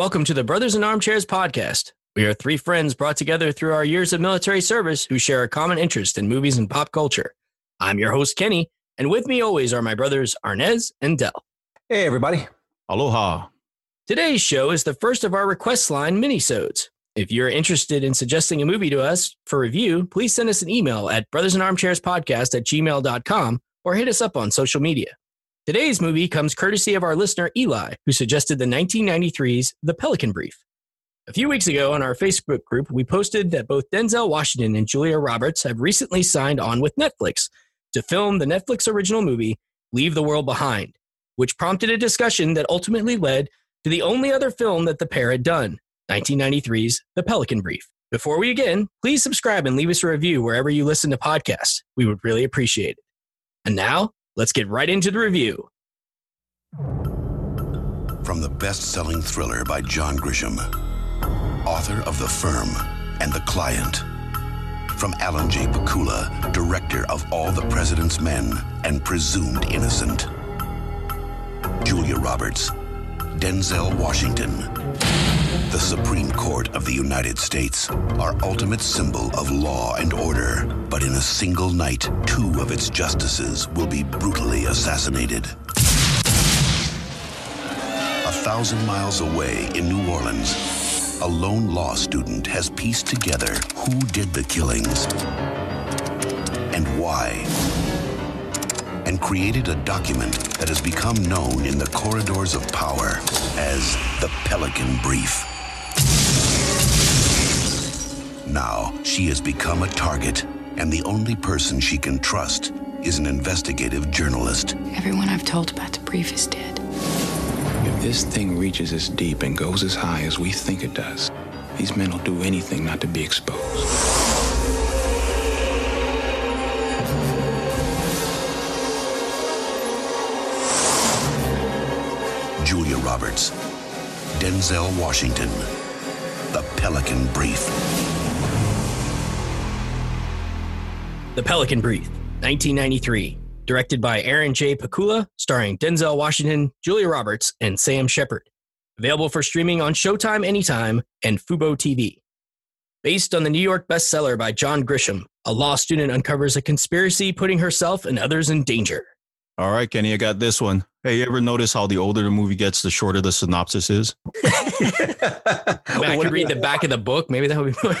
Hello, and welcome to the Brothers in Armchairs podcast. We are three friends brought together through our years of military service who share a common interest in movies and pop culture. I'm your host, Kenny, and with me always are my brothers Arnez and Dell. Hey, everybody. Aloha. Today's show is the first of our request line minisodes. If you're interested in suggesting a movie to us for review, please send us an email at brothersinarmchairspodcast at gmail.com or hit us up on social media. Today's movie comes courtesy of our listener Eli, who suggested the 1993's The Pelican Brief. A few weeks ago on our Facebook group, we posted that both Denzel Washington and Julia Roberts have recently signed on with Netflix to film the Netflix original movie Leave the World Behind, which prompted a discussion that ultimately led to the only other film that the pair had done, 1993's The Pelican Brief. Before we begin, please subscribe and leave us a review wherever you listen to podcasts. We would really appreciate it. And now, let's get right into the review. From the best selling thriller by John Grisham, author of The Firm and The Client. From Alan J. Pakula, director of All the President's Men and Presumed Innocent. Julia Roberts, Denzel Washington. The Supreme Court of the United States, our ultimate symbol of law and order. But in a single night, two of its justices will be brutally assassinated. A thousand miles away in New Orleans, a lone law student has pieced together who did the killings and why, and created a document that has become known in the corridors of power as the Pelican Brief. Now, she has become a target, and the only person she can trust is an investigative journalist. Everyone I've told about the brief is dead. If this thing reaches as deep and goes as high as we think it does, these men will do anything not to be exposed. Julia Roberts, Denzel Washington, The Pelican Brief. The Pelican Brief, 1993, directed by Alan J. Pakula, starring Denzel Washington, Julia Roberts, and Sam Shepard. Available for streaming on Showtime Anytime and Fubo TV. Based on the New York bestseller by John Grisham, a law student uncovers a conspiracy putting herself and others in danger. All right, Kenny, I got this one. Hey, you ever notice how the older the movie gets, the shorter the synopsis is? I, mean, I could read the back of the book. Maybe that would be more.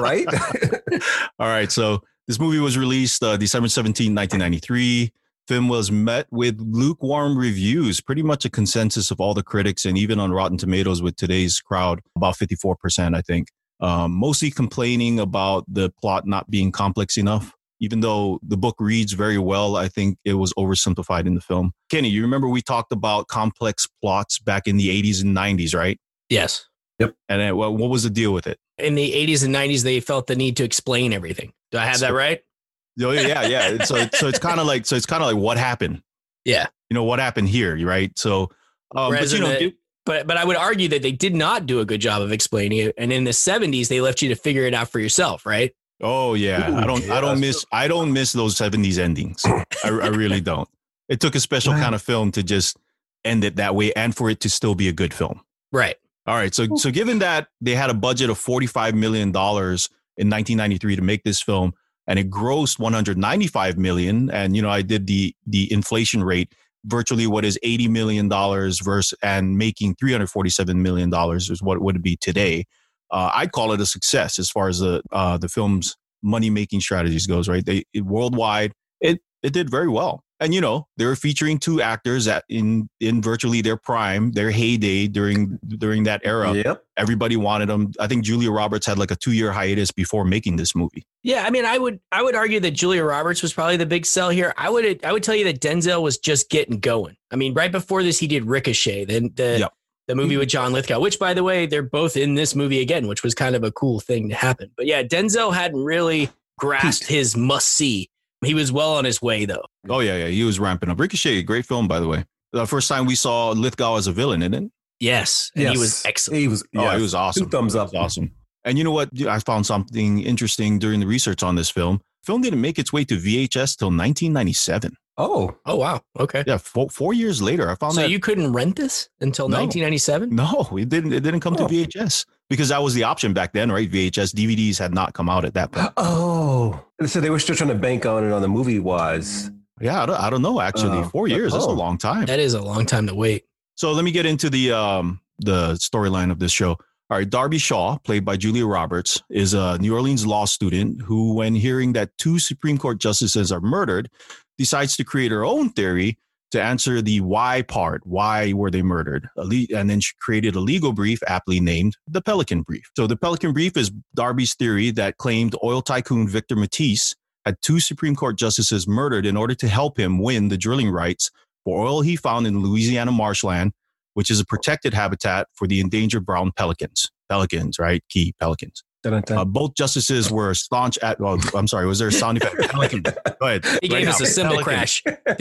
right? All right, so this movie was released uh, December 17, 1993. Film was met with lukewarm reviews, pretty much a consensus of all the critics, and even on Rotten Tomatoes with today's crowd, about 54%, I think. Um, mostly complaining about the plot not being complex enough. Even though the book reads very well, I think it was oversimplified in the film. Kenny, you remember we talked about complex plots back in the 80s and 90s, right? yes. Yep. And then, what was the deal with it? In the 80s and 90s, they felt the need to explain everything. Do I have that right? Oh, yeah, yeah. so, so it's kind of like, so it's kind of like what happened. Yeah. You know what happened here, right? So, um, but you in know, the- it- But but I would argue that they did not do a good job of explaining it. And in the 70s, they left you to figure it out for yourself, right? Oh yeah, Ooh, I don't, I don't miss, I don't miss those '70s endings. I, I really don't. It took a special Right. kind of film to just end it that way, and for it to still be a good film. Right. All right, so so given that they had a budget of 45 million dollars in 1993 to make this film, and it grossed 195 million, and you know I did the the inflation rate, virtually what is 80 million dollars versus and making 347 million dollars is what it would be today uh, I'd call it a success as far as the uh, the film's money making strategies goes. Right, they it, worldwide it it did very well, and you know they were featuring two actors at in in virtually their prime, their heyday during during that era. Yep. Everybody wanted them. I think Julia Roberts had like a two year hiatus before making this movie. Yeah, I mean, I would I would argue that Julia Roberts was probably the big sell here. I would I would tell you that Denzel was just getting going. I mean, right before this, he did Ricochet, then the Yep. The movie mm-hmm. with John Lithgow, which by the way, they're both in this movie again, which was kind of a cool thing to happen. But yeah, Denzel hadn't really grasped his must see. He was well on his way though. Oh yeah, yeah, he was ramping up. Ricochet, great film by the way. The first time we saw Lithgow as a villain, isn't it? Yes, and he was excellent. He was. Oh, yeah, he was awesome. Two thumbs He up. was awesome. And you know what? I found something interesting during the research on this film. Film didn't make its way to VHS till 1997. Oh, Oh wow. Okay. Yeah, four, four years later, I found that So that. you couldn't rent this until No. 1997? no, it didn't. It didn't come Oh. to VHS because that was the option back then, right? VHS DVDs had not come out at that point. oh. So they were still trying to bank on it on the movie was. Yeah, I don't, I don't know. Actually, Oh. four years. That's a Oh. long time. That is a long time to wait. So let me get into the um the storyline of this show. All right, Darby Shaw, played by Julia Roberts, is a New Orleans law student who, when hearing that two Supreme Court justices are murdered, decides to create her own theory to answer the why part. Why were they murdered? And then she created a legal brief aptly named the Pelican Brief. So the Pelican Brief is Darby's theory that claimed oil tycoon Victor Mattiece had two Supreme Court justices murdered in order to help him win the drilling rights for oil he found in Louisiana marshland which is a protected habitat for the endangered brown pelicans. Pelicans, right? Key pelicans. Uh, both justices were staunch at. Well, I'm sorry. Was there a sound effect? Pelican. Go ahead. He Right gave us now. a cymbal Pelican. crash.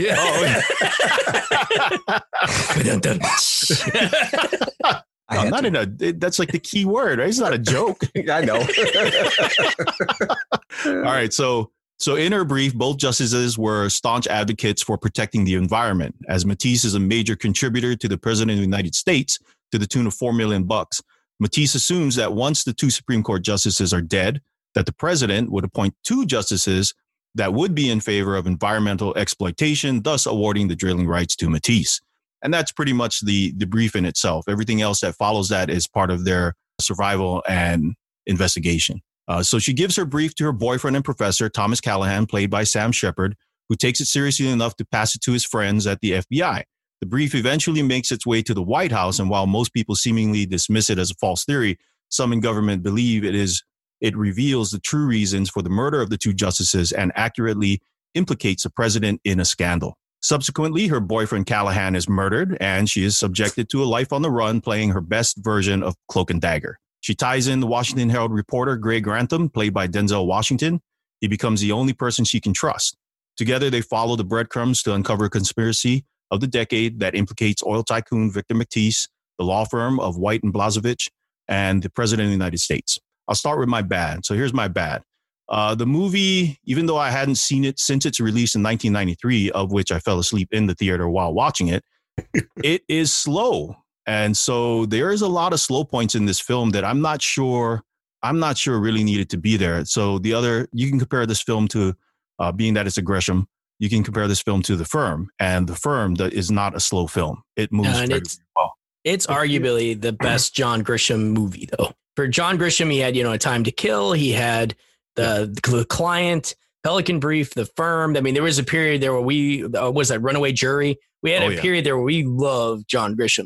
I No, not to. in a. That's like the key word, right? It's not a joke. I know. All right. So, so in her brief, both justices were staunch advocates for protecting the environment, as Mattiece is a major contributor to the president of the United States to the tune of four million bucks. Mattiece assumes that once the two Supreme Court justices are dead, that the president would appoint two justices that would be in favor of environmental exploitation, thus awarding the drilling rights to Mattiece. And that's pretty much the the brief in itself. Everything else that follows that is part of their survival and investigation. Uh, so she gives her brief to her boyfriend and professor, Thomas Callahan, played by Sam Shepard, who takes it seriously enough to pass it to his friends at the FBI. The brief eventually makes its way to the White House, and while most people seemingly dismiss it as a false theory, some in government believe it is it reveals the true reasons for the murder of the two justices and accurately implicates the president in a scandal. Subsequently, her boyfriend Callahan is murdered, and she is subjected to a life on the run, playing her best version of Cloak and Dagger. She ties in the Washington Herald reporter Greg Grantham, played by Denzel Washington. He becomes the only person she can trust. Together, they follow the breadcrumbs to uncover a conspiracy of the decade that implicates oil tycoon Victor Mattiece, the law firm of White and Blazevich, and the president of the United States. I'll start with my bad. So here's my bad. Uh, the movie, even though I hadn't seen it since its release in 1993, of which I fell asleep in the theater while watching it, it is slow. And so there is a lot of slow points in this film that I'm not sure, I'm not sure really needed to be there. So the other, you can compare this film to, uh, being that it's a Grisham, you can compare this film to The Firm, and The Firm that is not a slow film. It moves No, and very it's- well. It's arguably the best John Grisham movie, though. For John Grisham, he had, you know, A Time to Kill. He had the, the Client, Pelican Brief, The Firm. I mean, there was a period there where we, uh, was that Runaway Jury? We had Oh, a yeah. period there where we loved John Grisham.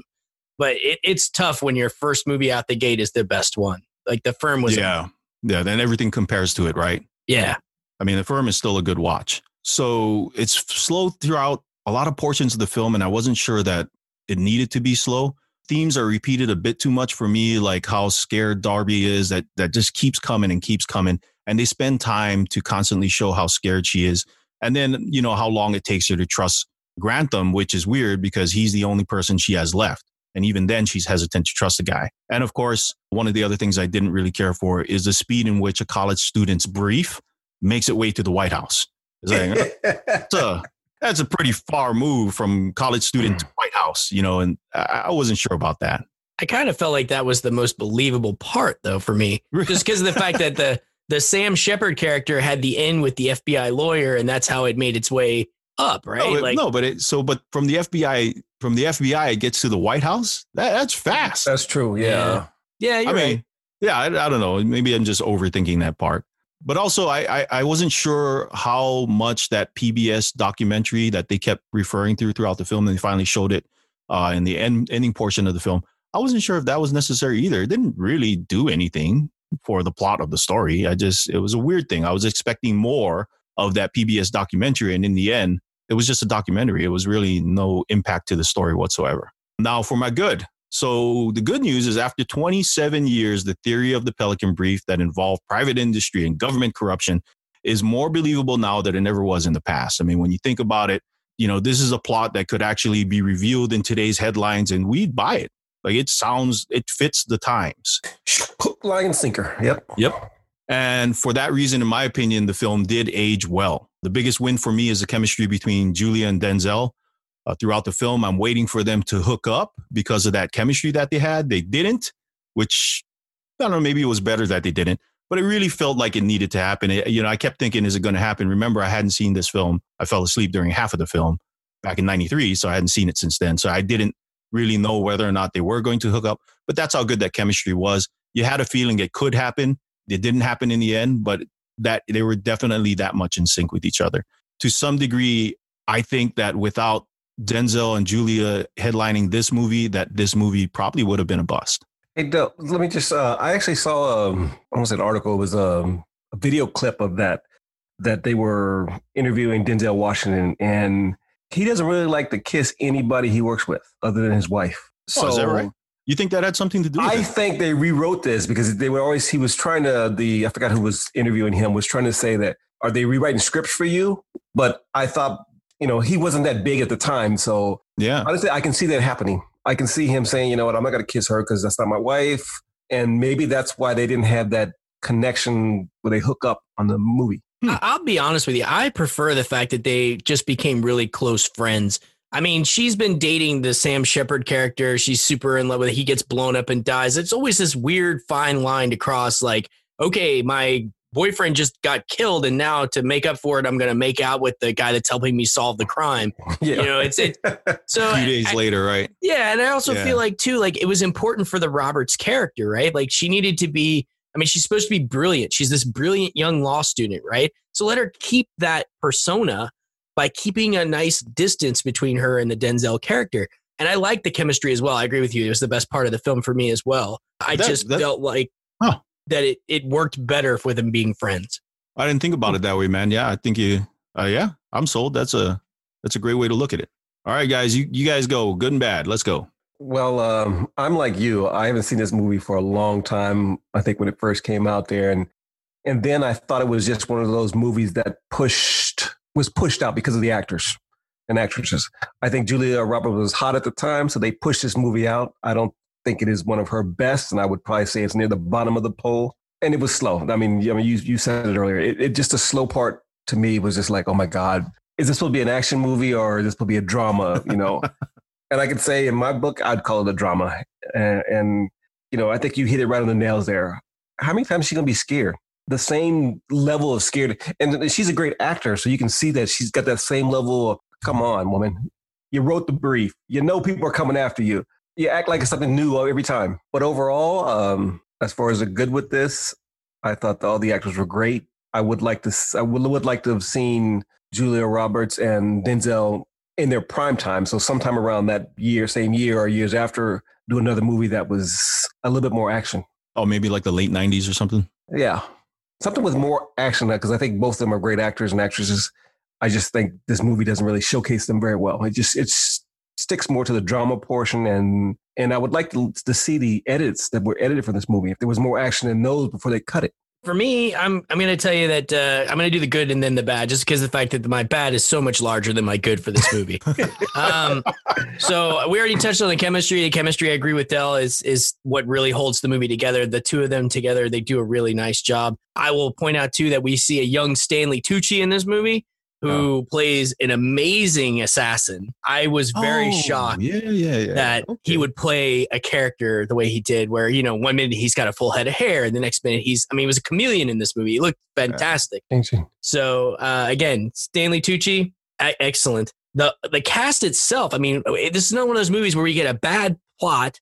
But it, it's tough when your first movie out the gate is the best one. Like The Firm was, yeah, yeah. Then everything compares to it, right? yeah. I mean, The Firm is still a good watch. So it's slow throughout a lot of portions of the film, and I wasn't sure that it needed to be slow. Themes are repeated a bit too much for me, like how scared Darby is, that that just keeps coming and keeps coming. And they spend time to constantly show how scared she is. And then, you know, how long it takes her to trust Grantham, which is weird because he's the only person she has left. And even then, she's hesitant to trust the guy. And of course, one of the other things I didn't really care for is the speed in which a college student's brief makes its way to the White House. Like, that's a that's a pretty far move from college student to hmm. White House, you know, and I, I wasn't sure about that. I kind of felt like that was the most believable part, though, for me, just because of the fact that the the Sam Shepard character had the end with the FBI lawyer, and that's how it made its way up, right? No, like, no, but it so but from the FBI from the FBI it gets to the White House. That, that's fast. That's true. Yeah. yeah, you're I mean, right. yeah, I, I don't know. Maybe I'm just overthinking that part. But also, I, I I wasn't sure how much that PBS documentary that they kept referring to throughout the film, and they finally showed it uh, in the end, ending portion of the film. I wasn't sure if that was necessary either. It didn't really do anything for the plot of the story. I just it was a weird thing. I was expecting more of that PBS documentary, and in the end, it was just a documentary. It was really no impact to the story whatsoever. Now, for my good. So, the good news is after 27 years, the theory of the Pelican Brief that involved private industry and government corruption is more believable now than it ever was in the past. I mean, when you think about it, you know, this is a plot that could actually be revealed in today's headlines and we'd buy it. Like it sounds, it fits the times. Hook, line, sinker. Yep. Yep. And for that reason, in my opinion, the film did age well. The biggest win for me is the chemistry between Julia and Denzel. Uh, throughout the film, I'm waiting for them to hook up because of that chemistry that they had. They didn't, which I don't know, maybe it was better that they didn't, but it really felt like it needed to happen. It, you know, I kept thinking, is it going to happen? Remember, I hadn't seen this film. I fell asleep during half of the film back in 93, so I hadn't seen it since then. So I didn't really know whether or not they were going to hook up, but that's how good that chemistry was. You had a feeling it could happen. It didn't happen in the end, but that they were definitely that much in sync with each other. To some degree, I think that without Denzel and Julia headlining this movie, that this movie probably would have been a bust. Hey, Del, let me just. Uh, I actually saw um, almost an article. It was um, a video clip of that that they were interviewing Denzel Washington, and he doesn't really like to kiss anybody he works with other than his wife. So, oh, is that right? You think that had something to do? with I it? think they rewrote this because they were always. He was trying to. The I forgot who was interviewing him was trying to say that are they rewriting scripts for you? But I thought you know he wasn't that big at the time, so yeah, honestly, I can see that happening. I can see him saying, you know what, I'm not going to kiss her because that's not my wife, and maybe that's why they didn't have that connection where they hook up on the movie. I- I'll be honest with you. I prefer the fact that they just became really close friends. I mean, she's been dating the Sam Shepard character. She's super in love with it. He gets blown up and dies. It's always this weird fine line to cross. Like, okay, my boyfriend just got killed, and now to make up for it, I'm going to make out with the guy that's helping me solve the crime. Yeah. You know, it's it. So a few days I- later, right? yeah, and I also Yeah. feel like too, like it was important for the Roberts character, right? Like she needed to be. I mean, she's supposed to be brilliant. She's this brilliant young law student, right? So let her keep that persona by keeping a nice distance between her and the Denzel character. And I like the chemistry as well. I agree with you. It was the best part of the film for me as well. I That- just that- felt like Huh. that it, it worked better with them being friends. I didn't think about it that way, man. Yeah, I think you. Uh, yeah, I'm sold. That's a that's a great way to look at it. All right, guys, you you guys go good and bad. Let's go. Well, um, I'm like you. I haven't seen this movie for a long time. I think when it first came out there, and and then I thought it was just one of those movies that pushed was pushed out because of the actors and actresses. I think Julia Roberts was hot at the time, so they pushed this movie out. I don't think it is one of her best, and I would probably say it's near the bottom of the poll. And it was slow. I mean, I mean, you you said it earlier. It, it just the slow part to me was just like, oh my god, is this supposed to be an action movie or is this supposed to be a drama? You know. And I could say in my book, I'd call it a drama. And, and, you know, I think you hit it right on the nails there. How many times is she going to be scared? The same level of scared. And she's a great actor. So you can see that she's got that same level of, come on, woman. You wrote the brief. You know people are coming after you. You act like it's something new every time. But overall, um, as far as the good with this, I thought all the actors were great. I would like to, I would, would like to have seen Julia Roberts and Denzel in their prime time. So sometime around that year, same year or years after, do another movie that was a little bit more action. Oh, maybe like the late '90s or something. Yeah, something with more action because I think both of them are great actors and actresses. I just think this movie doesn't really showcase them very well. It just it sticks more to the drama portion and and I would like to, to see the edits that were edited for this movie. If there was more action in those before they cut it. For me, I'm I'm going to tell you that uh, I'm going to do the good and then the bad, just because the fact that my bad is so much larger than my good for this movie. um, so we already touched on the chemistry. The chemistry, I agree with Dell, is is what really holds the movie together. The two of them together, they do a really nice job. I will point out too that we see a young Stanley Tucci in this movie, who plays an amazing assassin. I was very Oh, shocked Yeah, yeah, yeah. that he would play a character the way he did, where, you know, one minute he's got a full head of hair, and the next minute he's, I mean, he was a chameleon in this movie. He looked fantastic. So, uh, again, Stanley Tucci, excellent. The, the cast itself, I mean, this is not one of those movies where we get a bad plot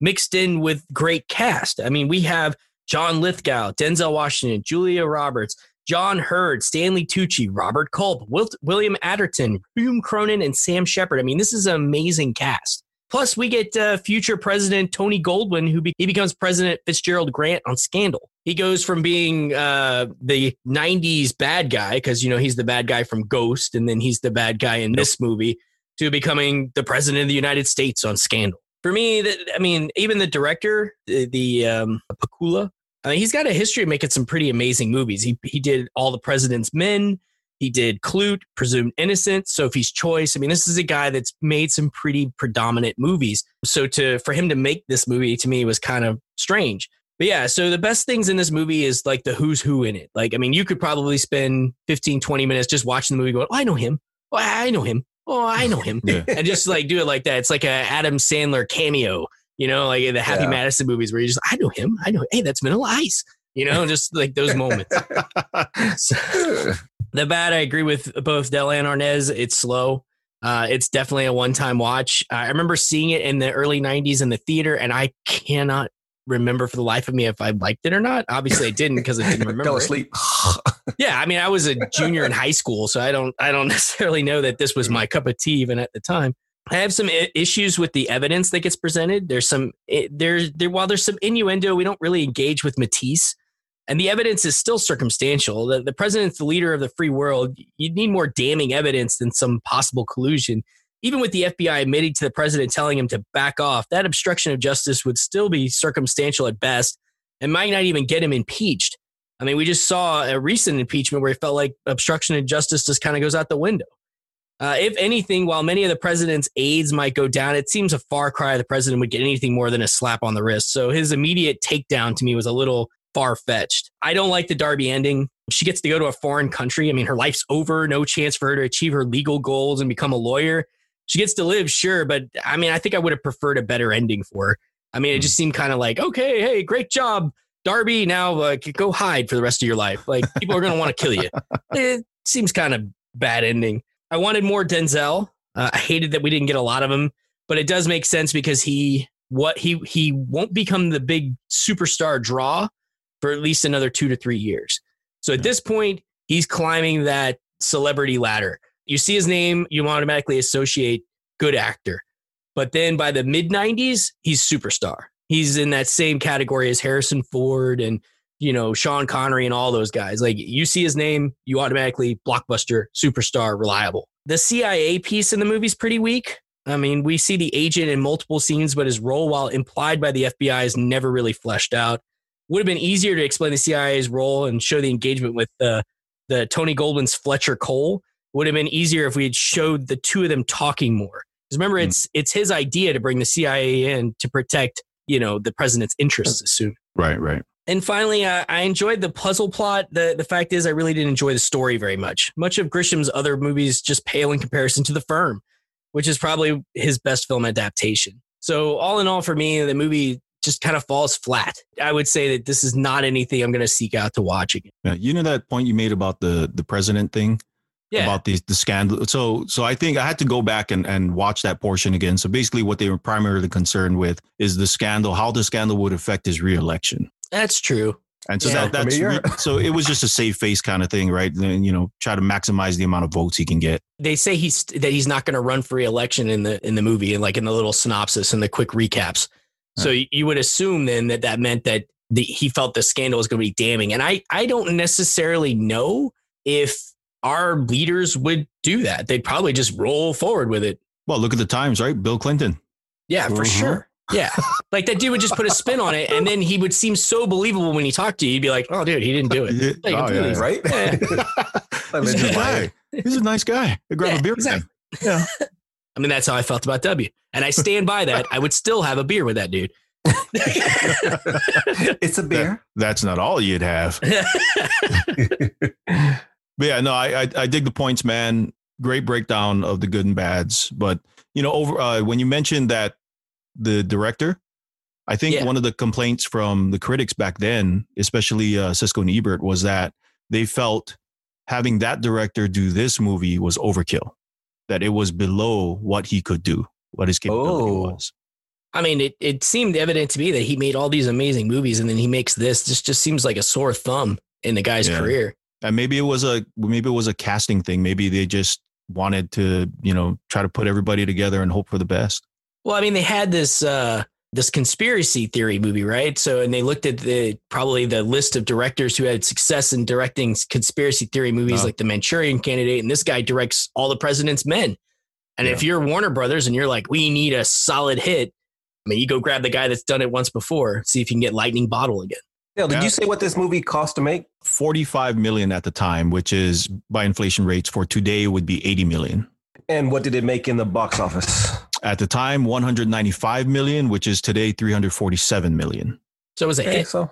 mixed in with great cast. I mean, we have John Lithgow, Denzel Washington, Julia Roberts, John Heard, Stanley Tucci, Robert Culp, Wilt, William Atherton, Hume Cronyn, and Sam Shepard. I mean, this is an amazing cast. Plus, we get uh, future President Tony Goldwyn, who be- he becomes President Fitzgerald Grant on Scandal. He goes from being uh, the '90s bad guy because you know he's the bad guy from Ghost, and then he's the bad guy in this movie, to becoming the President of the United States on Scandal. For me, that I mean, even the director, the, the um, Pakula, I mean, he's got a history of making some pretty amazing movies. He he did All the President's Men. He did Klute, Presumed Innocent, Sophie's Choice. I mean, this is a guy that's made some pretty predominant movies. So to for him to make this movie to me was kind of strange. But yeah, so the best things in this movie is like the who's who in it. Like, I mean, you could probably spend 15, 20 minutes just watching the movie going, oh, I know him. Oh, I know him. Oh, I know him. Yeah. and just like do it like that. It's like a Adam Sandler cameo, you know, like the Happy Yeah. Madison movies where you just, I know him. I know, hey, that's Vanilla Ice, you know, just like those moments. So, the bad, I agree with both Del and Arnez. It's slow. Uh, it's definitely a one-time watch. I remember seeing it in the early '90s in the theater, and I cannot remember for the life of me if I liked it or not. Obviously, I didn't because I didn't remember. Fell asleep. Yeah, I mean, I was a junior in high school, so I don't, I don't necessarily know that this was my cup of tea even at the time. I have some issues with the evidence that gets presented. There's some, it, there's there while there's some innuendo, we don't really engage with Mattiece, and the evidence is still circumstantial. The, the president's the leader of the free world. You need more damning evidence than some possible collusion. Even with the FBI admitting to the president telling him to back off, that obstruction of justice would still be circumstantial at best and might not even get him impeached. I mean, we just saw a recent impeachment where it felt like obstruction of justice just kind of goes out the window. Uh, if anything, while many of the president's aides might go down, it seems a far cry the president would get anything more than a slap on the wrist. So his immediate takedown to me was a little far fetched. I don't like the Darby ending. She gets to go to a foreign country. I mean, her life's over, no chance for her to achieve her legal goals and become a lawyer. She gets to live, sure, but I mean, I think I would have preferred a better ending for her. I mean, it just seemed kind of like, okay, hey, great job, Darby. Now uh, go hide for the rest of your life. Like people are going to want to kill you. It seems kind of bad ending. I wanted more Denzel. Uh, I hated that we didn't get a lot of him, but it does make sense because he what he he won't become the big superstar draw for at least another two to three years. So at this point, he's climbing that celebrity ladder. You see his name, you automatically associate good actor. But then by the mid 90s, he's superstar. He's in that same category as Harrison Ford and you know Sean Connery and all those guys. Like you see his name, you automatically blockbuster, superstar, reliable. The CIA piece in the movie's pretty weak. I mean, we see the agent in multiple scenes, but his role, while implied by the FBI, is never really fleshed out. Would have been easier to explain the CIA's role and show the engagement with the the Tony Goldwyn's Fletcher Coal. Would have been easier if we had showed the two of them talking more. Because remember, Hmm. it's it's his idea to bring the CIA in to protect you know the president's interests. Assume. Right, right. And finally, uh, I enjoyed the puzzle plot. The the fact is, I really didn't enjoy the story very much. Much of Grisham's other movies just pale in comparison to The Firm, which is probably his best film adaptation. So, all in all, for me, the movie just kind of falls flat. I would say that this is not anything I'm going to seek out to watch again. Yeah, you know that point you made about the the president thing Yeah, about the the scandal. So so I think I had to go back and and watch that portion again. So basically, what they were primarily concerned with is the scandal, how the scandal would affect his reelection. That's true. And so Yeah. that, that's Familiar? re- so it was just a safe face kind of thing, right? And, you know, try to maximize the amount of votes he can get. They say he's that he's not going to run for re-election in the in the movie, and like in the little synopsis and the quick recaps. So you- you would assume then that that meant that the, he felt the scandal was going to be damning, and I I don't necessarily know if our leaders would do that. They'd probably just roll forward with it. Well, look at the times, right? Bill Clinton. Yeah, for Mhm. sure. Yeah, like that dude would just put a spin on it, and then he would seem so believable when he talked to you. You'd be like, "Oh, dude, he didn't do it." Yeah. Like, Oh, yeah, yeah. right? Yeah. He's a mean, good why- guy. He's a nice guy. I grab Yeah, a beer with him. exactly. I mean, that's how I felt about W, and I stand by that. I would still have a beer with that dude. it's a beer. That's not all you'd have. But yeah, no, I, I I dig the points, man. Great breakdown of the good and bads. But you know, over uh, when you mentioned that the director, I think Yeah. one of the complaints from the critics back then, especially uh, Siskel and Ebert, was that they felt having that director do this movie was overkill. That it was below what he could do, what his capability Oh. was. I mean, it, it seemed evident to me that he made all these amazing movies, and then he makes this. This just seems like a sore thumb in the guy's Yeah. career. And maybe it was a maybe it was a casting thing. Maybe they just wanted to, you know, try to put everybody together and hope for the best. Well, I mean, they had this uh, this conspiracy theory movie, right? So, and they looked at the probably the list of directors who had success in directing conspiracy theory movies, Oh. like The Manchurian Candidate, and this guy directs All the President's Men. And if you're Warner Brothers and you're like, we need a solid hit, I mean, you go grab the guy that's done it once before, see if you can get Lightning Bottle again. Dale, did Yeah. you say what this movie cost to make? 45 million at the time, which is by inflation rates for today would be 80 million. And what did it make in the box office? At the time, 195 million, which is today 347 million. So it was a Okay, hit. so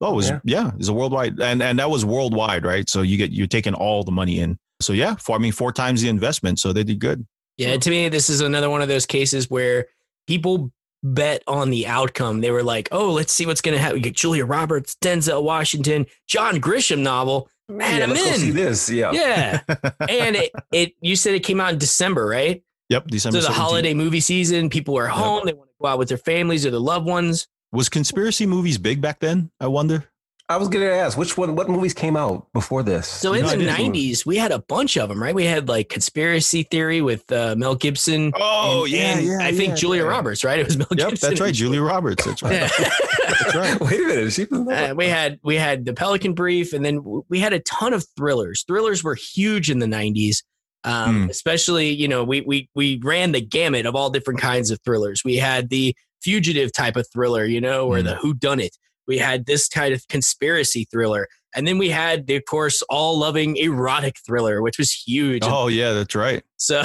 Oh, it was Yeah. yeah, it's a worldwide, and and that was worldwide, right? So you get you're taking all the money in. So yeah, for I mean, four times the investment, so they did good. Yeah, to me, this is another one of those cases where people bet on the outcome. They were like, "Oh, let's see what's going to happen." We get Julia Roberts, Denzel Washington, John Grisham novel. Man, yeah, I'm let's go in. see this. Yeah. Yeah, and it, it you said it came out in December, right? Yep, December. so the 17th. holiday movie season, people are home. They want to go out with their families or their loved ones. was conspiracy movies big back then. I wonder. I was going to ask which one, what movies came out before this? So You in know, the '90s, we had a bunch of them, right? We had like Conspiracy Theory with uh, Mel Gibson. Oh and- yeah, and yeah. I think yeah, Julia yeah. Roberts, right? It was Mel Yep, Gibson. that's right. Julia Roberts. That's right. That's right. Wait a minute. She was Uh, we had we had the Pelican Brief, and then we had a ton of thrillers. Thrillers were huge in the '90s, um, Hmm. especially you know we we we ran the gamut of all different kinds of thrillers. We had the fugitive type of thriller, you know, or Hmm. the Who Done It. We had this kind of conspiracy thriller, and then we had the, of course, all loving erotic thriller, which was huge. Oh yeah, that's right. So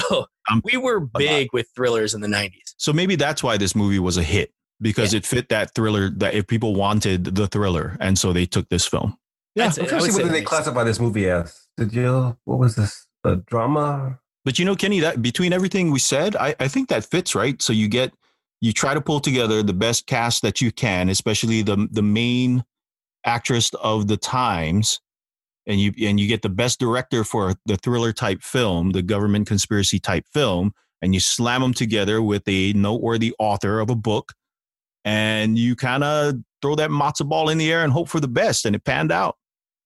Um, we were big with thrillers in the '90s. So maybe that's why this movie was a hit because it fit that thriller that if people wanted the thriller, and so they took this film. Yeah, I'm trying to see what did they classify this movie as? Did you? What was this? A drama? But you know, Kenny, that between everything we said, I, I think that fits, right? So you get you try to pull together the best cast that you can, especially the the main actress of the times, and you and you get the best director for the thriller type film, the government conspiracy type film, and you slam them together with a noteworthy author of a book, and you kind of throw that matzo ball in the air and hope for the best, and it panned out.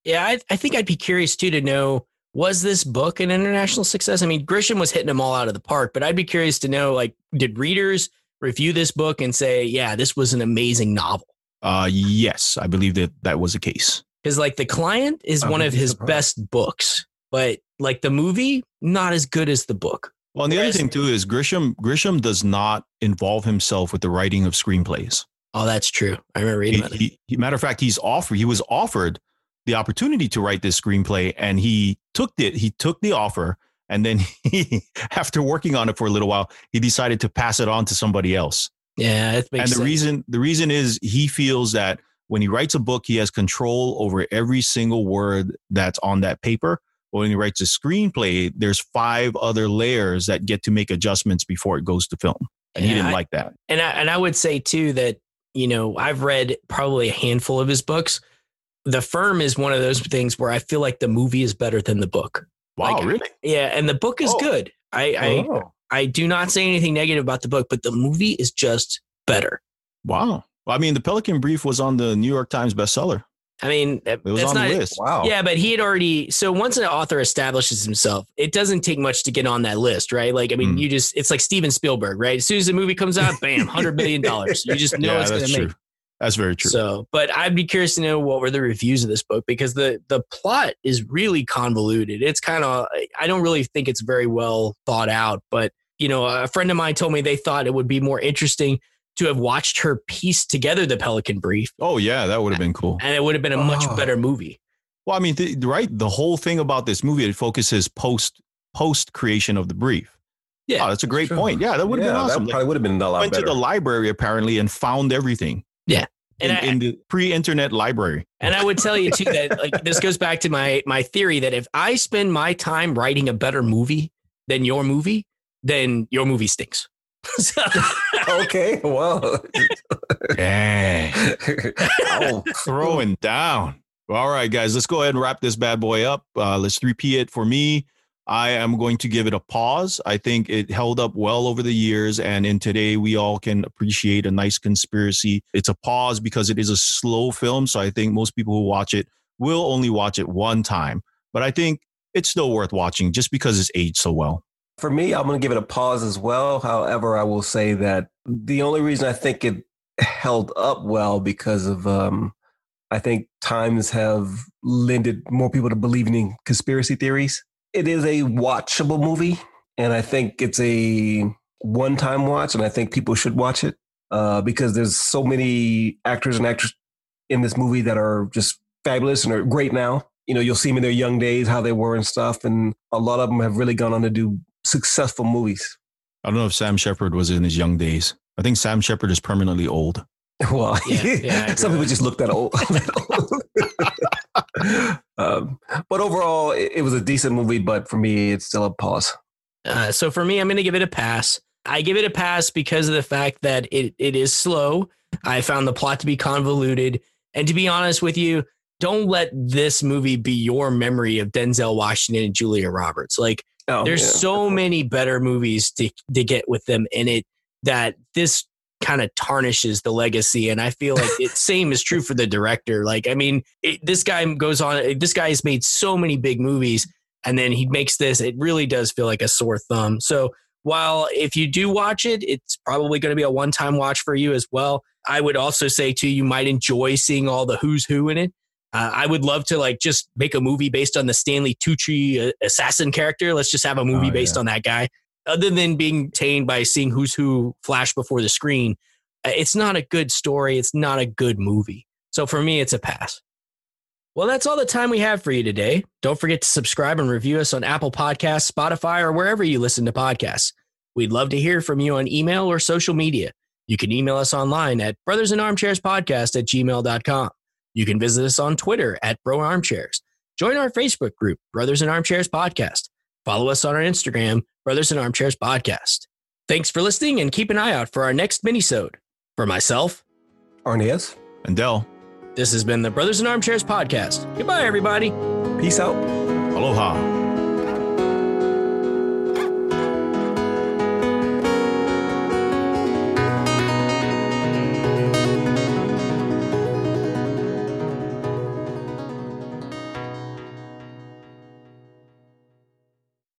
Yeah, I, I think I'd be curious too to know was this book an international success? I mean, Grisham was hitting them all out of the park, but I'd be curious to know like, did readers review this book and say, yeah, this was an amazing novel? Uh, yes, I believe that that was the case. Because like the client is I one of be his surprised. best books, but like the movie, not as good as the book. Well, and the other thing too is Grisham Grisham does not involve himself with the writing of screenplays. Oh, that's true. I remember reading He, about it. he, he- matter of fact, he's offered he was offered the opportunity to write this screenplay, and he took it. He took the offer, and then he, after working on it for a little while, he decided to pass it on to somebody else. Yeah, it makes and the sense. reason the reason is he feels that when he writes a book, he has control over every single word that's on that paper. But when he writes a screenplay, there's five other layers that get to make adjustments before it goes to film. And he didn't I- like that. and I, and I would say too that you know I've read probably a handful of his books. The Firm is one of those things where I feel like the movie is better than the book. Wow, Like, really? Yeah, and the book is Oh. good. I, I Oh. I do not say anything negative about the book, but the movie is just better. Wow. Well, I mean, the Pelican Brief was on the New York Times bestseller. I mean, It was that's on not the list. Wow. Yeah, but he had already. So once an author establishes himself, it doesn't take much to get on that list, right? Like, I mean, Mm. you just, it's like Steven Spielberg, right? As soon as the movie comes out, bam, $100 million. You just know yeah, it's going to make. That's very true. So, but I'd be curious to know what were the reviews of this book because the the plot is really convoluted. It's kind of I don't really think it's very well thought out. But you know, a friend of mine told me they thought it would be more interesting to have watched her piece together the Pelican Brief, oh, yeah, that would have been cool. and it would have been a much Oh. better movie. Well, I mean, th- right? The whole thing about this movie, it focuses post post creation of the brief. Yeah, oh, that's a great True. point. Yeah, that would have yeah, been awesome. That probably would have been a lot went better. to the library apparently and found everything And in, I- in the pre-internet library. And I would tell you too that like this goes back to my my theory that if I spend my time writing a better movie than your movie, then your movie stinks. So- okay. Well. Dang, oh. throwing down. All right, guys, let's go ahead and wrap this bad boy up. Uh, let's repeat it for me. I am going to give it a pause. I think it held up well over the years, and in today we all can appreciate a nice conspiracy. It's a pause because it is a slow film, so I think most people who watch it will only watch it one time. But I think it's still worth watching just because it's aged so well. For me, I'm going to give it a pause as well. However, I will say that the only reason I think it held up well because of, um, I think times have lended more people to believing in conspiracy theories. It is a watchable movie, and I think it's a one-time watch, and I think people should watch it uh, because there's so many actors and actresses in this movie that are just fabulous and are great now. You know, you'll see them in their young days, how they were and stuff, and a lot of them have really gone on to do successful movies. I don't know if Sam Shepard was in his young days. I think Sam Shepard is permanently old. Well, Yeah, yeah, some people just look that old. um, but overall, it, it was a decent movie. But for me, it's still a pause. Uh, so for me, I'm going to give it a pass. I give it a pass because of the fact that it, it is slow. I found the plot to be convoluted. And to be honest with you, don't let this movie be your memory of Denzel Washington and Julia Roberts. Like, Oh, there's yeah. so many better movies to, to get with them in it that this kind of tarnishes the legacy. And I feel like it same is true for the director. Like, I mean, it, this guy goes on, this guy has made so many big movies and then he makes this, it really does feel like a sore thumb. So while if you do watch it, it's probably going to be a one time watch for you as well. I would also say too, you might enjoy seeing all the who's who in it. Uh, I would love to like just make a movie based on the Stanley Tucci uh, assassin character. Let's just have a movie Oh, based yeah. on that guy. Other than being tamed by seeing who's who flash before the screen, uh, it's not a good story. It's not a good movie. So for me, it's a pass. Well, that's all the time we have for you today. Don't forget to subscribe and review us on Apple Podcasts, Spotify, or wherever you listen to podcasts. We'd love to hear from you on email or social media. You can email us online at brothersandarmchairspodcast at gmail.com. You can visit us on Twitter at Bro Armchairs. Join our Facebook group, Brothers in Armchairs Podcast. Follow us on our Instagram, Brothers in Armchairs Podcast. Thanks for listening and keep an eye out for our next minisode. For myself, Arnez, And Dell, this has been the Brothers in Armchairs Podcast. Goodbye, everybody. peace out. aloha.